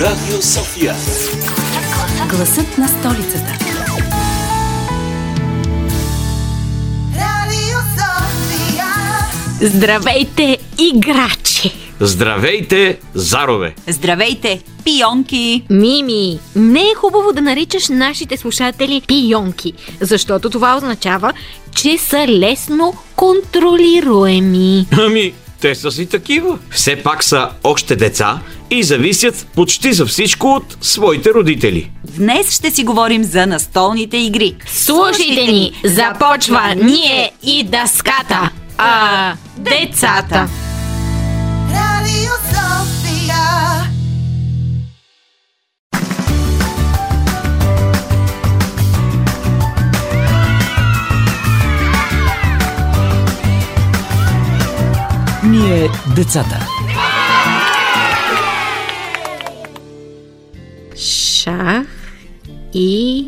Радио София. Гласът на столицата. Здравейте, играчи! Здравейте, зарове! Здравейте, пионки! Мими, не е хубаво да наричаш нашите слушатели пионки, защото това означава, че са лесно контролируеми. Ами, те са си такива. Все пак са още деца и зависят почти за всичко от своите родители. Днес ще си говорим за настолните игри. Слушайте ни, започва ние и дъската, а децата. Децата. Шах и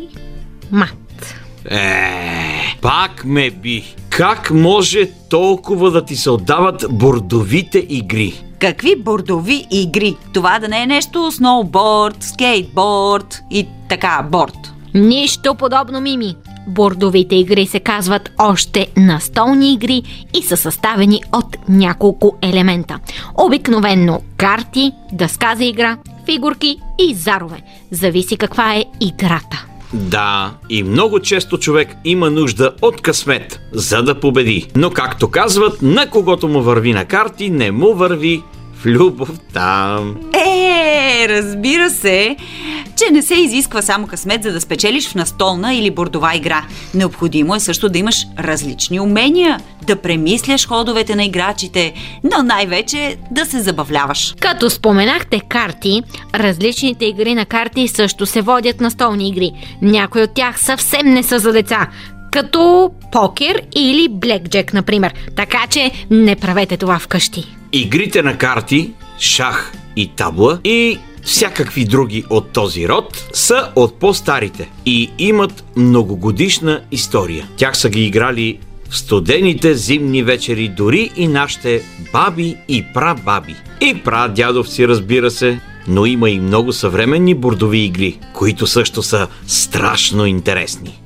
мат. Е, пак ме би. Как може толкова да ти се отдават бордовите игри? Какви бордови игри? Това да не е нещо сноуборд, скейтборд и така, борд. Нищо подобно, Мими. Бордовите игри се казват още настолни игри и са съставени от няколко елемента. Обикновенно карти, дъска за игра, фигурки и зарове. Зависи каква е играта. Да, и много често човек има нужда от късмет, за да победи. Но както казват, на когото му върви на карти, не му върви в любовта. Е, разбира се, че не се изисква само късмет, за да спечелиш в настолна или бордова игра. Необходимо е също да имаш различни умения, да премисляш ходовете на играчите, но най-вече да се забавляваш. Като споменахте карти, различните игри на карти също се водят на столни игри. Някои от тях съвсем не са за деца, като покер или блекджек, например. Така че не правете това вкъщи. Игрите на карти, шах и табла и всякакви други от този род са от по-старите и имат многогодишна история. Тях са ги играли в студените зимни вечери дори и нашите баби и прабаби. И прадядовци, разбира се, но има и много съвременни бордови игри, които също са страшно интересни.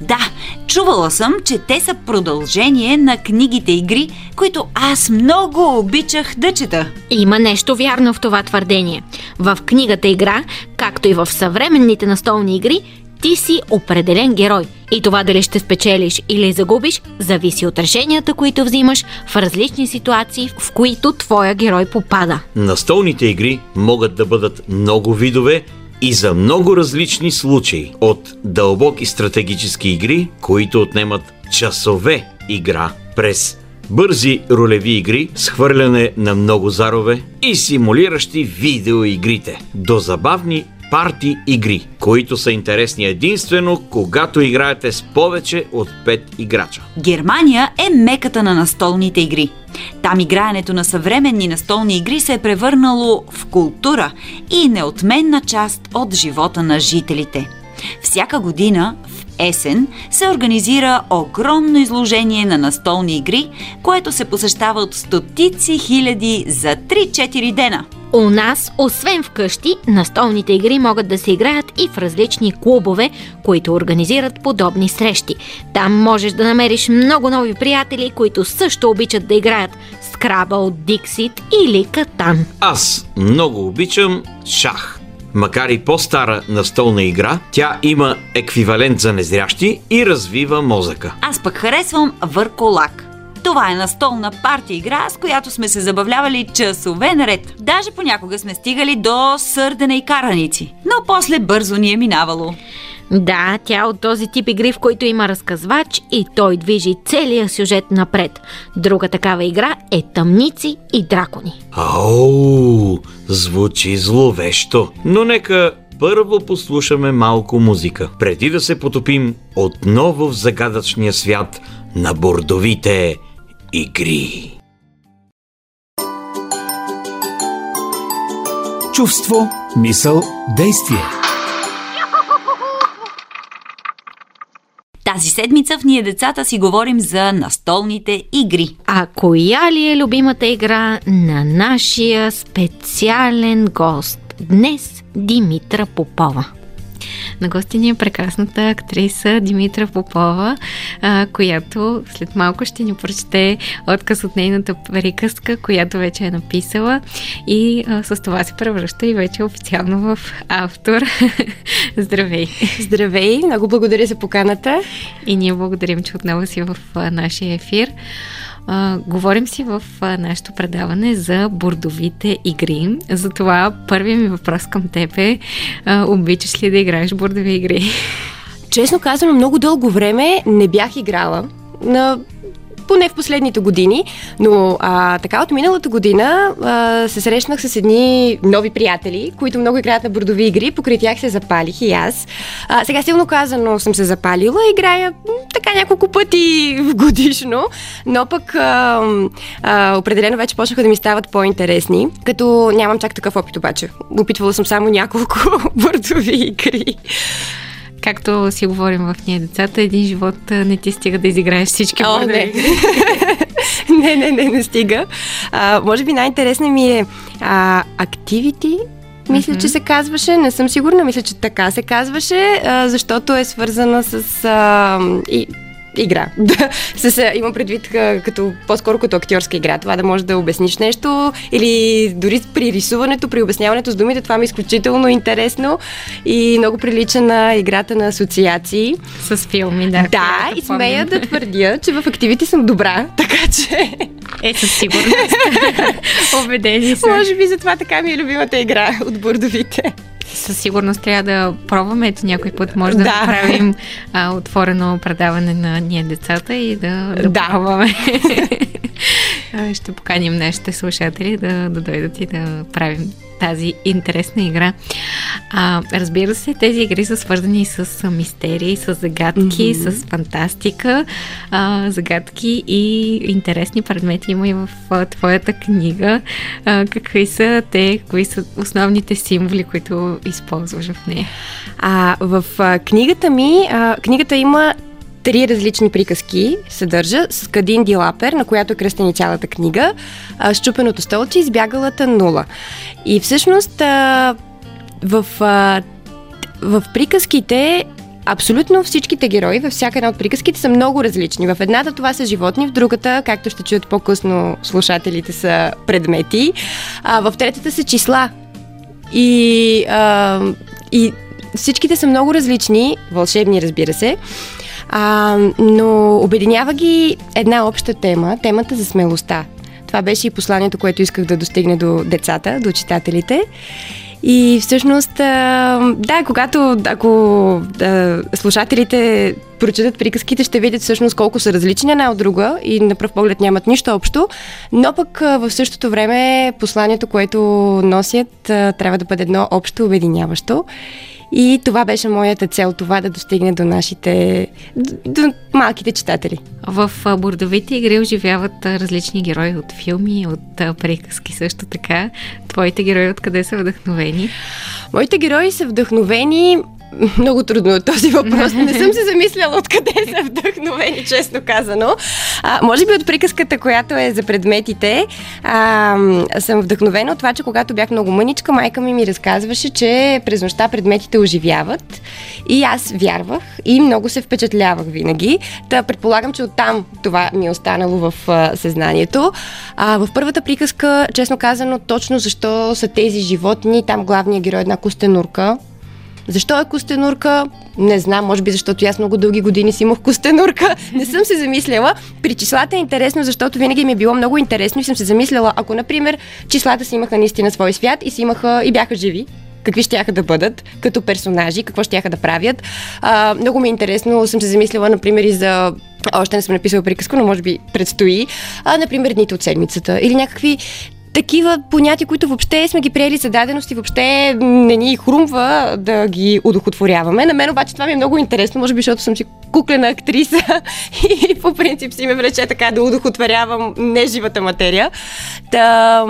Да, чувала съм, че те са продължение на книгите игри, които аз много обичах да чета. Има нещо вярно в това твърдение. В книгата игра, както и в съвременните настолни игри, ти си определен герой. И това дали ще спечелиш или загубиш, зависи от решенията, които взимаш в различни ситуации, в които твоя герой попада. Настолните игри могат да бъдат много видове и за много различни случаи. От дълбоки стратегически игри, които отнемат часове игра, през бързи ролеви игри с хвърляне на много зарове и симулиращи видеоигрите, до забавни парти игри, които са интересни единствено, когато играете с повече от 5 играча. Германия е меката на настолните игри. Там играенето на съвременни настолни игри се е превърнало в култура и неотменна част от живота на жителите. Всяка година в есен се организира огромно изложение на настолни игри, което се посещава от стотици хиляди за 3-4 дена. У нас, освен вкъщи, настолните игри могат да се играят и в различни клубове, които организират подобни срещи. Там можеш да намериш много нови приятели, които също обичат да играят Скрабъл, Диксит или Катан. Аз много обичам шах. Макар и по-стара настолна игра, тя има еквивалент за незрящи и развива мозъка. Аз пък харесвам върколак. Това е настолна партия игра, с която сме се забавлявали часове наред. Даже понякога сме стигали до сърдене и караници. Но после бързо ни е минавало. Да, тя е от този тип игри, в който има разказвач и той движи целия сюжет напред. Друга такава игра е Тъмници и дракони. Ау, звучи зловещо. Но нека първо послушаме малко музика, преди да се потопим отново в загадъчния свят на бордовите игри. Чувство, мисъл, действие. Тази седмица в Ние децата си говорим за настолните игри. А коя ли е любимата игра на нашия специален гост? Днес Димитра Попова. На гости ни е прекрасната актриса Димитра Попова, а, която след малко ще ни прочете отказ от нейната приказка, която вече е написала и а, с това се превръща и вече официално в автор. Здравей! Здравей, много благодаря за поканата. И ние благодарим, че отново си в а, нашия ефир. А, говорим си в а, нашето предаване за бордовите игри. Затова първият ми въпрос към теб е а, обичаш ли да играеш бордови игри? Честно казано, много дълго време не бях играла. На поне в последните години, но а, така от миналата година а, се срещнах с едни нови приятели, които много играят на бордови игри, покрай тях се запалих и аз. А, сега силно казано съм се запалила, играя така няколко пъти годишно, но пък а, а, определено вече почнаха да ми стават по-интересни, като нямам чак такъв опит обаче. Опитвала съм само няколко бордови игри. Както си говорим в ние децата, един живот не ти стига да изиграеш всички О, не. не, не, не, не стига. А, може би най-интересна ми е а, Activity, мисля, че се казваше. Не съм сигурна, мисля, че така се казваше, а, защото е свързана с а, и, игра. Да, с, имам предвид като, по-скоро като актьорска игра. Това да можеш да обясниш нещо или дори при рисуването, при обясняването с думите, това ми е изключително интересно и много прилича на играта на асоциации. С филми, да. Да, и смея да твърдя, че в активите съм добра, така че Е, със сигурност. Убедени са. може би затова така ми е любимата игра от бордовите. Със сигурност трябва да пробваме. Ето някой път може да, Да. направим а, отворено предаване на ние децата и да, да, Да. пробваме. Ще поканим нашите слушатели да, да дойдат и да правим тази интересна игра. А, разбира се, тези игри са свързани с мистерии, с загадки, mm-hmm. с фантастика, а, загадки и интересни предмети има и в а, твоята книга. А, какви са те, кои са основните символи, които използваш в нея? А в а, книгата ми, а, книгата има три различни приказки съдържа с Кадин Дилапер, на която е кръстени цялата книга, Щупеното столче и Избягалата нула. И всъщност в, а, в приказките Абсолютно всичките герои във всяка една от приказките са много различни. В едната това са животни, в другата, както ще чуят по-късно слушателите, са предмети, а в третата са числа. И, а, и всичките са много различни, вълшебни, разбира се. А, но обединява ги една обща тема, темата за смелостта. Това беше и посланието, което исках да достигне до децата, до читателите. И всъщност, да, когато, ако да, слушателите прочитат приказките, ще видят всъщност колко са различни една от друга и на пръв поглед нямат нищо общо, но пък в същото време посланието, което носят, трябва да бъде едно общо обединяващо. И това беше моята цел, това да достигне до нашите, до, до малките читатели. В бордовите игри оживяват различни герои от филми, от приказки също така. Твоите герои откъде са вдъхновени? Моите герои са вдъхновени много трудно от този въпрос. Не съм се замисляла откъде са вдъхновени, честно казано. А, може би от приказката, която е за предметите, а, съм вдъхновена от това, че когато бях много мъничка, майка ми ми разказваше, че през нощта предметите оживяват. И аз вярвах и много се впечатлявах винаги. Та предполагам, че оттам това ми е останало в а, съзнанието. А, в първата приказка, честно казано, точно защо са тези животни, там главният герой е една костенурка, защо е костенурка? Не знам, може би защото аз много дълги години си имах костенурка. Не съм се замисляла. При числата е интересно, защото винаги ми е било много интересно и съм се замисляла, ако, например, числата си имаха наистина свой свят и си имаха и бяха живи, какви ще да бъдат като персонажи, какво ще да правят. А, много ми е интересно, съм се замислила, например, и за още не съм написала приказка, но може би предстои. А, например, дните от седмицата или някакви такива понятия, които въобще сме ги приели за даденост и въобще не ни хрумва да ги удохотворяваме. На мен обаче това ми е много интересно, може би защото съм си куклена актриса и по принцип си ме влече така да удохотворявам неживата материя. Та,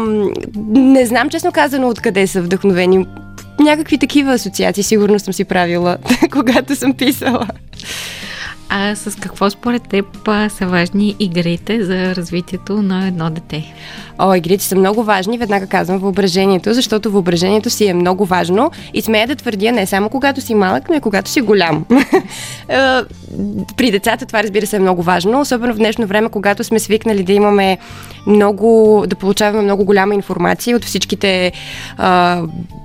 не знам честно казано откъде са вдъхновени. Някакви такива асоциации сигурно съм си правила, когато съм писала. А с какво според теб са важни игрите за развитието на едно дете? О, игрите са много важни, веднага казвам въображението, защото въображението си е много важно и смея да твърдя не само когато си малък, но и когато си голям. Е, При децата това разбира се е много важно, особено в днешно време, когато сме свикнали да имаме много, да получаваме много голяма информация от всичките а,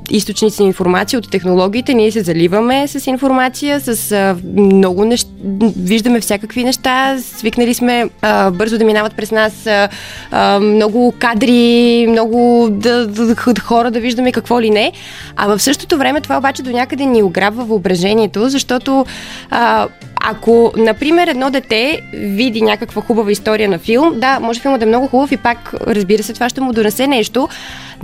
източници на информация, от технологиите. Ние се заливаме с информация, с а, много неща, виждаме всякакви неща, свикнали сме а, бързо да минават през нас а, а, много кадри, много да, да, да, хора да виждаме какво ли не. А в същото време това обаче до някъде ни ограбва въображението, защото а, ако, например, едно дете види някаква хубава история на филм, да, може филмът да е много хубав и пак, разбира се, това ще му донесе нещо,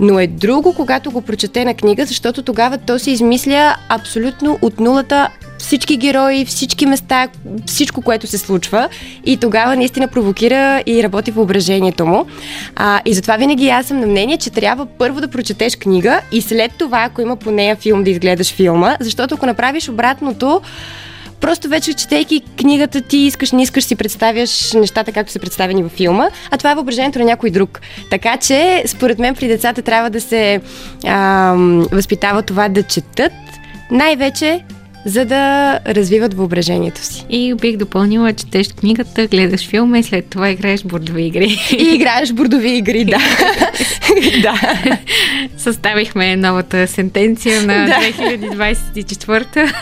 но е друго, когато го прочете на книга, защото тогава то се измисля абсолютно от нулата всички герои, всички места, всичко, което се случва и тогава наистина провокира и работи въображението му. А, и затова винаги аз съм на мнение, че трябва първо да прочетеш книга и след това, ако има по нея филм, да изгледаш филма, защото ако направиш обратното, Просто вече, четейки книгата, ти искаш, не искаш си представяш нещата, както са представени във филма, а това е въображението на някой друг. Така че, според мен, при децата трябва да се а, възпитава това да четат, най-вече за да развиват въображението си. И бих допълнила, четеш книгата, гледаш филма и след това играеш бордови игри. И играеш бордови игри, да. да. Съставихме новата сентенция на Да. 2024.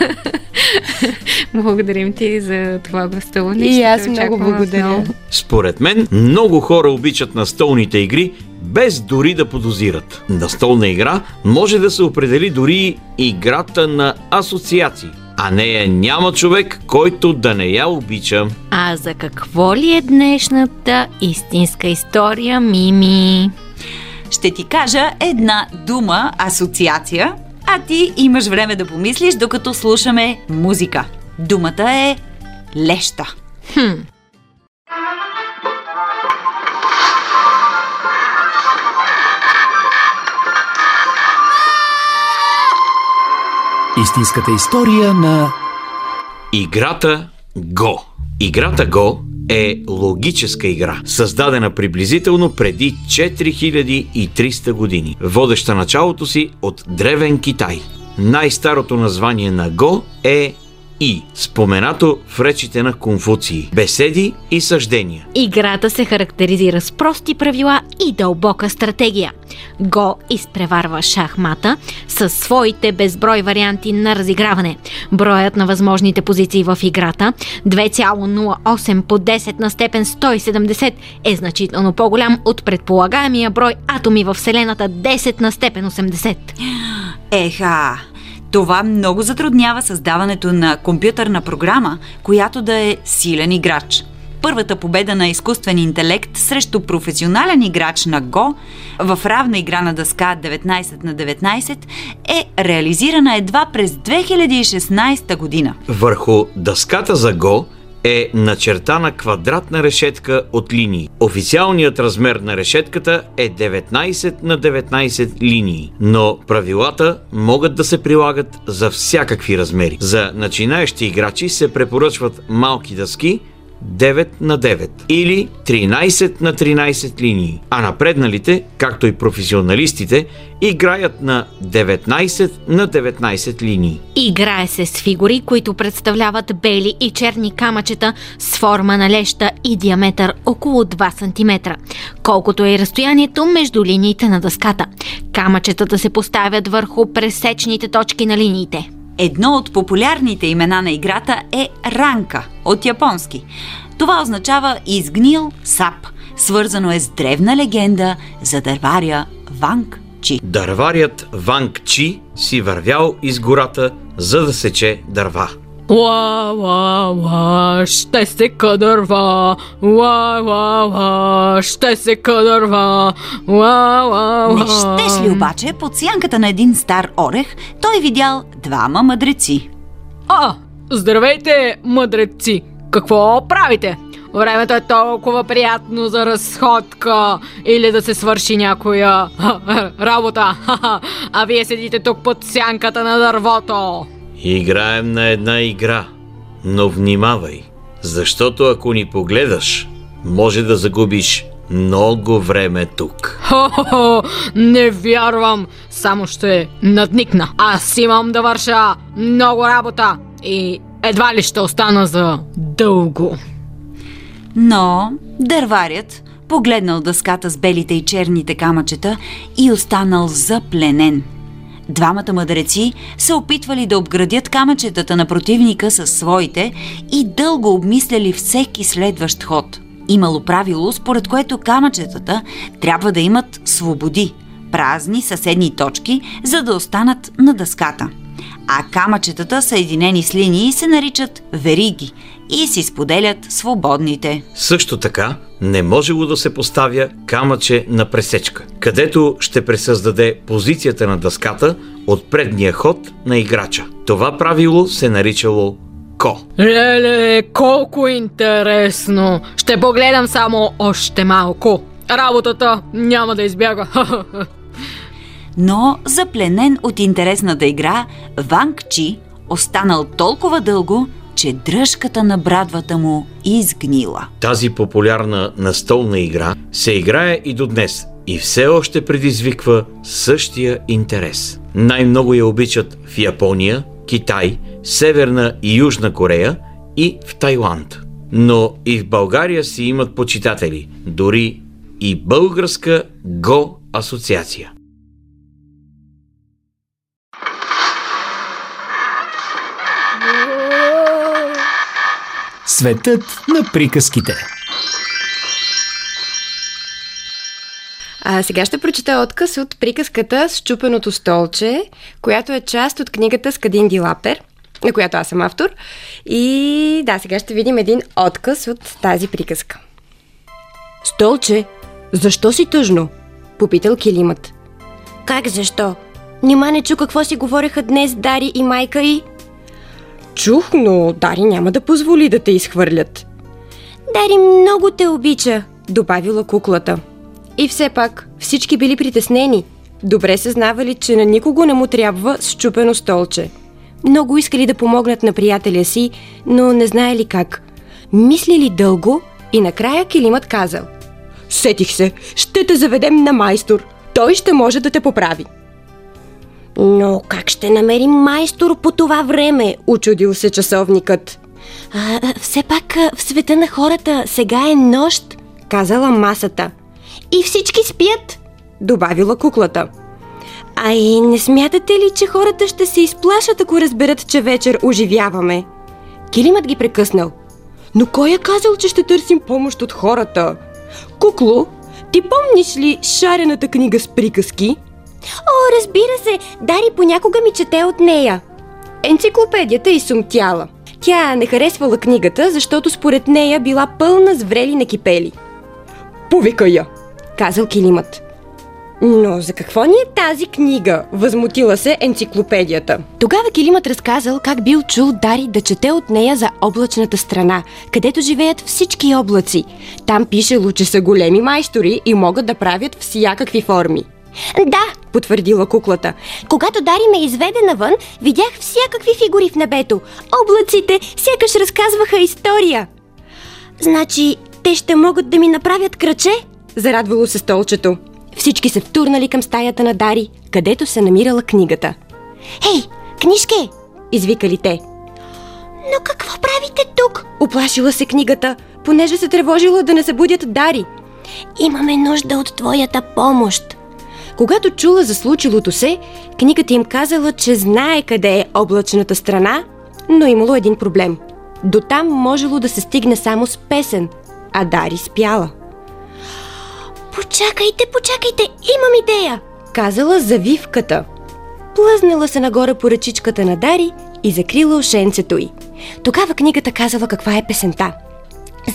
Благодарим ти за това гостуване. И аз много благодаря. Според мен, много хора обичат настолните игри, без дори да подозират. Настолна игра може да се определи дори и играта на асоциации. А нея няма човек, който да не я обича. А за какво ли е днешната истинска история, Мими? Ще ти кажа една дума, асоциация, а ти имаш време да помислиш, докато слушаме музика. Думата е леща. Истинската история на Играта Го. Играта Го е логическа игра, създадена приблизително преди 4300 години, водеща началото си от Древен Китай. Най-старото название на Го е И, споменато в речите на Конфуции, беседи и съждения. Играта се характеризира с прости правила и дълбока стратегия. Го изпреварва шахмата с своите безброй варианти на разиграване. Броят на възможните позиции в играта 2,08 по 10 на степен 170 е значително по-голям от предполагаемия брой атоми в Вселената 10 на степен 80. Еха! Това много затруднява създаването на компютърна програма, която да е силен играч. Първата победа на изкуствен интелект срещу професионален играч на Го в равна игра на дъска 19 на 19 е реализирана едва през 2016 година. Върху дъската за Го е начертана квадратна решетка от линии. Официалният размер на решетката е 19 на 19 линии, но правилата могат да се прилагат за всякакви размери. За начинаещи играчи се препоръчват малки дъски 9 на 9 или 13 на 13 линии, а напредналите, както и професионалистите, играят на 19 на 19 линии. Играе се с фигури, които представляват бели и черни камъчета с форма на леща и диаметър около 2 см, колкото е и разстоянието между линиите на дъската. Камъчетата се поставят върху пресечните точки на линиите. Едно от популярните имена на играта е ранка от японски. Това означава изгнил сап. Свързано е с древна легенда за дърваря Ванг Чи. Дърварият Ванг Чи си вървял из гората, за да сече дърва. Ла, ла, ла, ще се кадърва. Ла, ла, ла, ще се кадърва. Ла, ла, ла. Не щеш ли обаче, под сянката на един стар орех, той видял двама мъдреци. А, здравейте, мъдреци! Какво правите? Времето е толкова приятно за разходка или да се свърши някоя работа. А вие седите тук под сянката на дървото. Играем на една игра, но внимавай. Защото ако ни погледаш, може да загубиш много време тук. Хо-хо-хо, не вярвам, само ще надникна. Аз имам да върша много работа и едва ли ще остана за дълго. Но дърварят погледнал дъската с белите и черните камъчета и останал запленен. Двамата мъдреци се опитвали да обградят камъчетата на противника с своите и дълго обмисляли всеки следващ ход. Имало правило, според което камъчетата трябва да имат свободи, празни съседни точки, за да останат на дъската. А камъчетата, съединени с линии, се наричат вериги и си споделят свободните. Също така, не можело да се поставя камъче на пресечка, където ще пресъздаде позицията на дъската от предния ход на играча. Това правило се наричало ко. Леле, колко интересно! Ще погледам само още малко. Работата няма да избяга. Но запленен от интересната игра, Ванг Чи останал толкова дълго, че дръжката на брадвата му изгнила. Тази популярна настолна игра се играе и до днес и все още предизвиква същия интерес. Най-много я обичат в Япония, Китай, Северна и Южна Корея и в Тайланд. Но и в България си имат почитатели, дори и българска Го асоциация. Светът на приказките. А сега ще прочета отказ от приказката с чупеното столче, която е част от книгата с Кадин Дилапер, на която аз съм автор. И да, сега ще видим един отказ от тази приказка. Столче, защо си тъжно? Попитал килимът. Как защо? Нима не чу какво си говореха днес Дари и майка и... Чух, но Дари няма да позволи да те изхвърлят. Дари много те обича. Добавила куклата. И все пак всички били притеснени. Добре съзнавали, че на никого не му трябва счупено столче. Много искали да помогнат на приятеля си, но не знаели как. Мислили дълго и накрая килимът казал. Сетих се, ще те заведем на майстор. Той ще може да те поправи. Но как ще намерим майстор по това време? Очудил се часовникът. А, все пак в света на хората сега е нощ. Казала масата. И всички спят. Добавила куклата. А и не смятате ли, че хората ще се изплашат, ако разберат, че вечер оживяваме? Килимът ги прекъснал. Но кой е казал, че ще търсим помощ от хората? Кукло, ти помниш ли шарената книга с приказки? О, разбира се, Дари понякога ми чете от нея. Енциклопедията и сумтяла. Тя не харесвала книгата, защото според нея била пълна с врели на кипели. Повикай я, казал килимът. Но за какво ни е тази книга? Възмутила се енциклопедията. Тогава Килимът разказал как бил чул Дари да чете от нея за облачната страна, където живеят всички облаци. Там пишело, че са големи майстори и могат да правят всякакви форми. Да, потвърдила куклата. Когато Дари ме изведе навън, видях всякакви фигури в небето. Облаците сякаш разказваха история. Значи, те ще могат да ми направят кръче? Зарадвало се столчето. Всички се втурнали към стаята на Дари, където се намирала книгата. Хей, книжке! Извикали те. Но какво правите тук? Оплашила се книгата, понеже се тревожила да не събудят Дари. Имаме нужда от твоята помощ. Когато чула за случилото се, книгата им казала, че знае къде е облачната страна, но имало един проблем. До там можело да се стигне само с песен, а Дари спяла. Почакайте, почакайте, имам идея! Казала завивката. Плъзнала се нагоре по ръчичката на Дари и закрила ушенцето й. Тогава книгата казала каква е песента.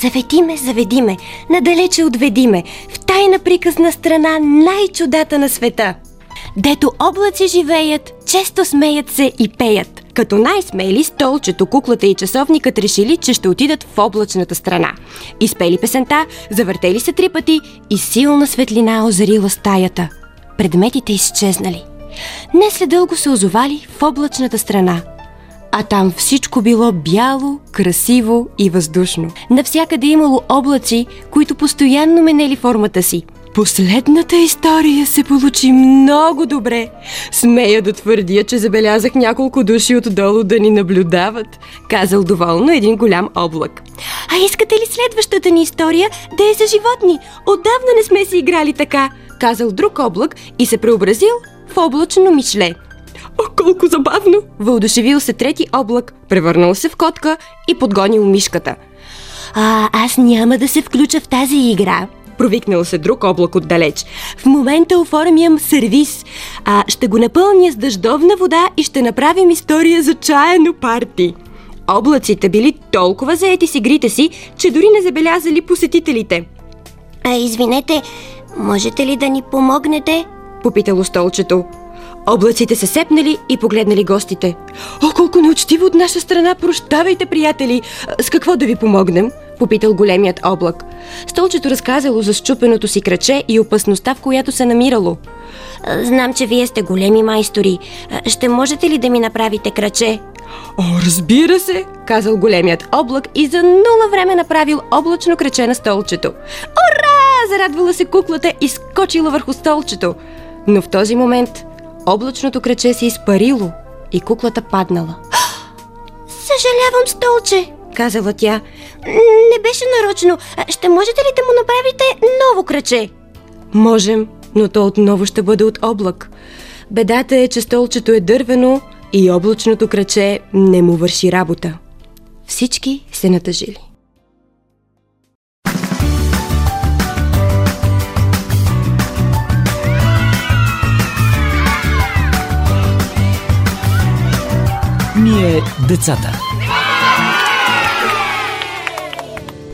Заведи ме, заведи ме, надалече отведи ме, в тайна приказна страна най-чудата на света. Дето облаци живеят, често смеят се и пеят. Като най-смели столчето, куклата и часовникът решили, че ще отидат в облачната страна. Изпели песента, завъртели се три пъти и силна светлина озарила стаята. Предметите изчезнали. Не след дълго се озовали в облачната страна. А там всичко било бяло, красиво и въздушно. Навсякъде имало облаци, които постоянно менели формата си. Последната история се получи много добре. Смея да твърдя, че забелязах няколко души отдолу да ни наблюдават, казал доволно един голям облак. А искате ли следващата ни история да е за животни? Отдавна не сме си играли така, казал друг облак и се преобразил в облачно мишле. О, колко забавно! Въодушевил се трети облак, превърнал се в котка и подгонил мишката. А, аз няма да се включа в тази игра. Провикнал се друг облак отдалеч. В момента оформям сервис. А ще го напълня с дъждовна вода и ще направим история за чаяно парти. Облаците били толкова заети с игрите си, че дори не забелязали посетителите. А, извинете, можете ли да ни помогнете? Попитало столчето. Облаците се сепнали и погледнали гостите. О, колко неучтиво от наша страна! Прощавайте, приятели! С какво да ви помогнем? Попитал големият облак. Столчето разказало за щупеното си краче и опасността, в която се намирало. Знам, че вие сте големи майстори. Ще можете ли да ми направите краче? О, разбира се, казал големият облак и за нула време направил облачно краче на столчето. Ура! Зарадвала се куклата и скочила върху столчето. Но в този момент облачното краче се изпарило и куклата паднала. Съжалявам, столче, казала тя. Не беше нарочно. Ще можете ли да му направите ново краче? Можем, но то отново ще бъде от облак. Бедата е, че столчето е дървено и облачното краче не му върши работа. Всички се натъжили. Ние децата.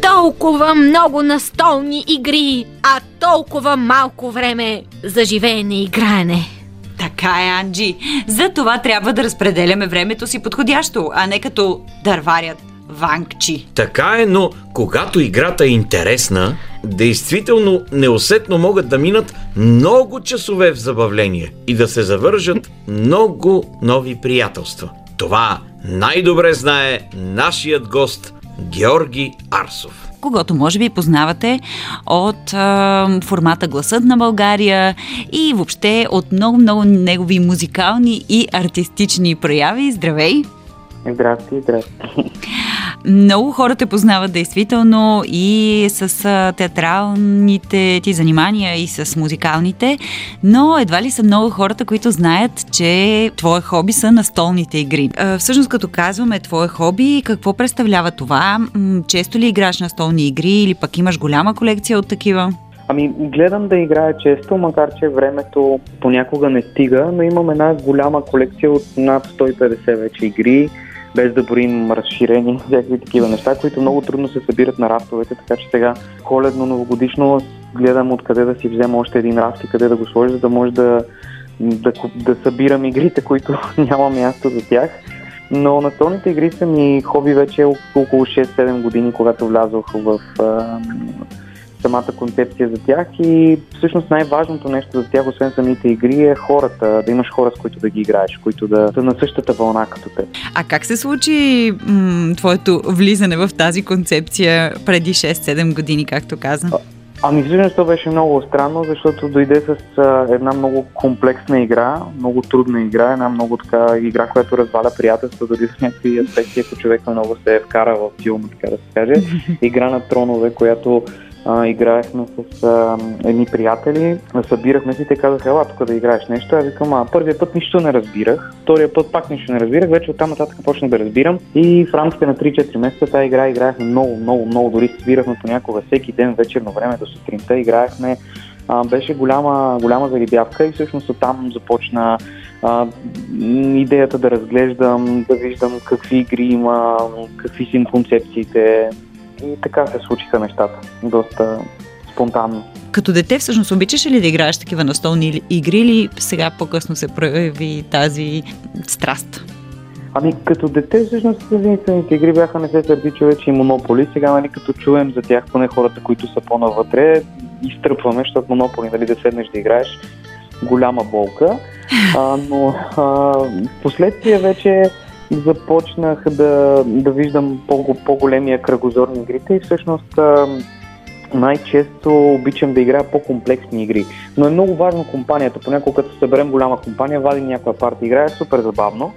Толкова много настолни игри, а толкова малко време за живеене и играене. Така е, Анджи. За това трябва да разпределяме времето си подходящо, а не като дърварят ванкчи. Така е, но когато играта е интересна, действително неусетно могат да минат много часове в забавление и да се завържат много нови приятелства. Това най-добре знае нашият гост Георги Арсов когато може би познавате от а, формата Гласът на България и въобще от много-много негови музикални и артистични прояви. Здравей! Здрасти, здрасти. Много хора те познават действително и с театралните ти занимания и с музикалните, но едва ли са много хората, които знаят, че твое хоби са настолните игри. Всъщност, като казваме твое хоби, какво представлява това? Често ли играш настолни игри или пък имаш голяма колекция от такива? Ами, гледам да играя често, макар че времето понякога не стига, но имам една голяма колекция от над 150 вече игри без да броим разширени, всякакви такива неща, които много трудно се събират на рафтовете, така че сега коледно, новогодишно гледам откъде да си взема още един рафт и къде да го сложа, за да може да, да, да събирам игрите, които няма място за тях. Но настолните игри са ми хоби вече около 6-7 години, когато влязох в самата концепция за тях и всъщност най-важното нещо за тях, освен самите игри, е хората, да имаш хора, с които да ги играеш, които да са на същата вълна като те. А как се случи м- твоето влизане в тази концепция преди 6-7 години, както каза? Ами всъщност то беше много странно, защото дойде с а, една много комплексна игра, много трудна игра, една много така игра, която разваля приятелство, дори с някакви аспекти, ако човек много се е вкара в филма, така да се каже. Игра на тронове, която а, играехме с а, едни приятели, събирахме си, те казаха, ела тук да играеш нещо. Аз викам, а първият път нищо не разбирах, втория път пак нищо не разбирах, вече оттам нататък почнах да разбирам и в рамките на 3-4 месеца тази игра играехме много, много, много, дори свирахме понякога всеки ден вечерно време до сутринта, играехме. А, беше голяма, голяма зарибявка и всъщност оттам започна а, идеята да разглеждам, да виждам какви игри има, какви са концепциите, и така се случиха нещата. Доста спонтанно. Като дете всъщност обичаш ли да играеш такива настолни игри или сега по-късно се прояви тази страст? Ами като дете всъщност единствените игри бяха не се сърди човече и монополи. Сега нали като чуем за тях, поне хората, които са по-навътре, изтръпваме, защото монополи, нали да седнеш да играеш, голяма болка. А, но а, последствие вече започнах да, да виждам по- по-големия кръгозор на игрите и всъщност най-често обичам да играя по-комплексни игри. Но е много важно компанията. Понякога като съберем голяма компания, вадим някоя партия, играе супер забавно.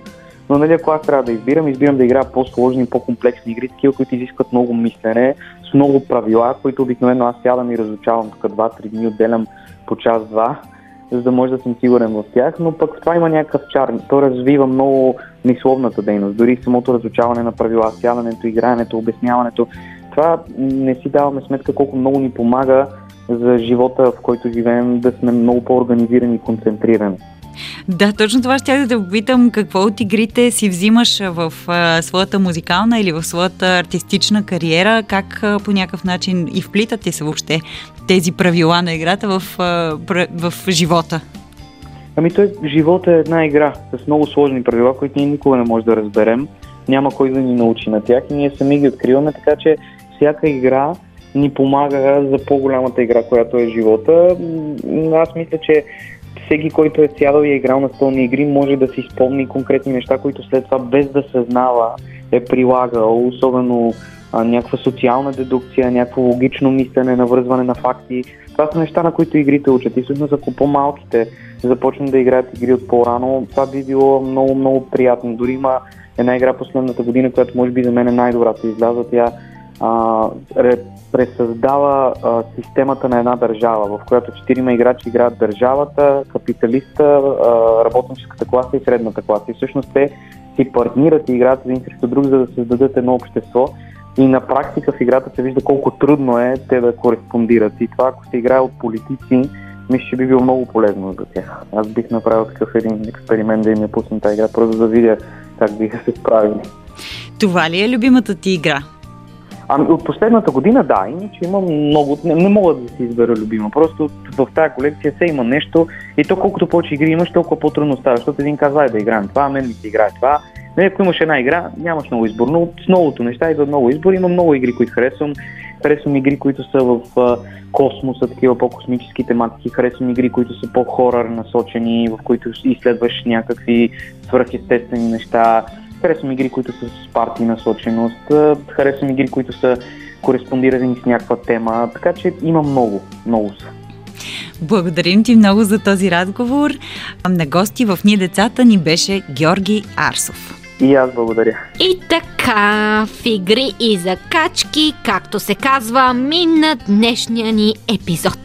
Но нали, ако аз трябва да избирам, избирам да играя по-сложни, по-комплексни игри, такива, които изискват много мислене, с много правила, които обикновено аз сядам и разучавам тук 2-3 дни, отделям по час-два, за да може да съм сигурен в тях, но пък в това има някакъв чар. То развива много мисловната дейност, дори самото разучаване на правила, сядането, играенето, обясняването. Това не си даваме сметка колко много ни помага за живота, в който живеем, да сме много по-организирани и концентрирани. Да, точно това ще да попитам. Какво от игрите си взимаш в а, своята музикална или в своята артистична кариера? Как а, по някакъв начин и вплитат ли се въобще тези правила на играта в, а, в живота? Ами той живота е една игра с много сложни правила, които ние никога не може да разберем. Няма кой да ни научи на тях и ние сами ги откриваме, така че всяка игра ни помага за по-голямата игра, която е живота. Аз мисля, че всеки, който е сядал и е играл на столни игри, може да си спомни конкретни неща, които след това без да съзнава е прилагал, особено а, някаква социална дедукция, някакво логично мислене, навързване на факти. Това са неща, на които игрите учат. И всъщност, ако по-малките започнат да играят игри от по-рано, това би било много, много приятно. Дори има една игра последната година, която може би за мен е най-добрата изляза. Тя а, пресъздава а, системата на една държава, в която четирима играчи играят държавата, капиталиста, а, работническата класа и средната класа. И всъщност те си партнират и играят един срещу друг, за да създадат едно общество. И на практика в играта се вижда колко трудно е те да кореспондират. И това, ако се играе от политици, мисля, че би било много полезно за тях. Аз бих направил такъв един експеримент да им я пусна тази игра, просто да видя как биха се справили. Това ли е любимата ти игра? Ами от последната година да, иначе има много, не, не мога да си избера любима. Просто в тази колекция се има нещо и то колкото повече игри имаш, толкова по-трудно става, защото един казва, да играем това, мен ми се играе това. Но ако имаш една игра, нямаш много избор, но с новото неща идва много избор. Има много игри, които харесвам. Харесвам игри, които са в космоса, такива по-космически тематики. Харесвам игри, които са по-хорър насочени, в които изследваш някакви свръхестествени неща. Харесвам игри, които са с парти насоченост. Харесвам игри, които са кореспондирани с някаква тема. Така че има много, много са. Благодарим ти много за този разговор. На гости в Ние децата ни беше Георги Арсов. И аз благодаря. И така, в игри и закачки, както се казва, мина днешния ни епизод.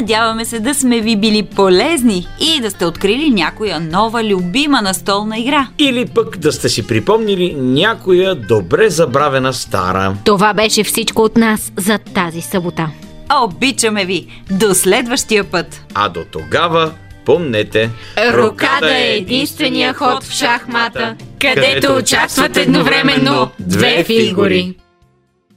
Надяваме се да сме ви били полезни и да сте открили някоя нова любима настолна игра. Или пък да сте си припомнили някоя добре забравена стара. Това беше всичко от нас за тази събота. Обичаме ви! До следващия път! А до тогава помнете, Рокада е единствения ход в шахмата, където участват едновременно две фигури.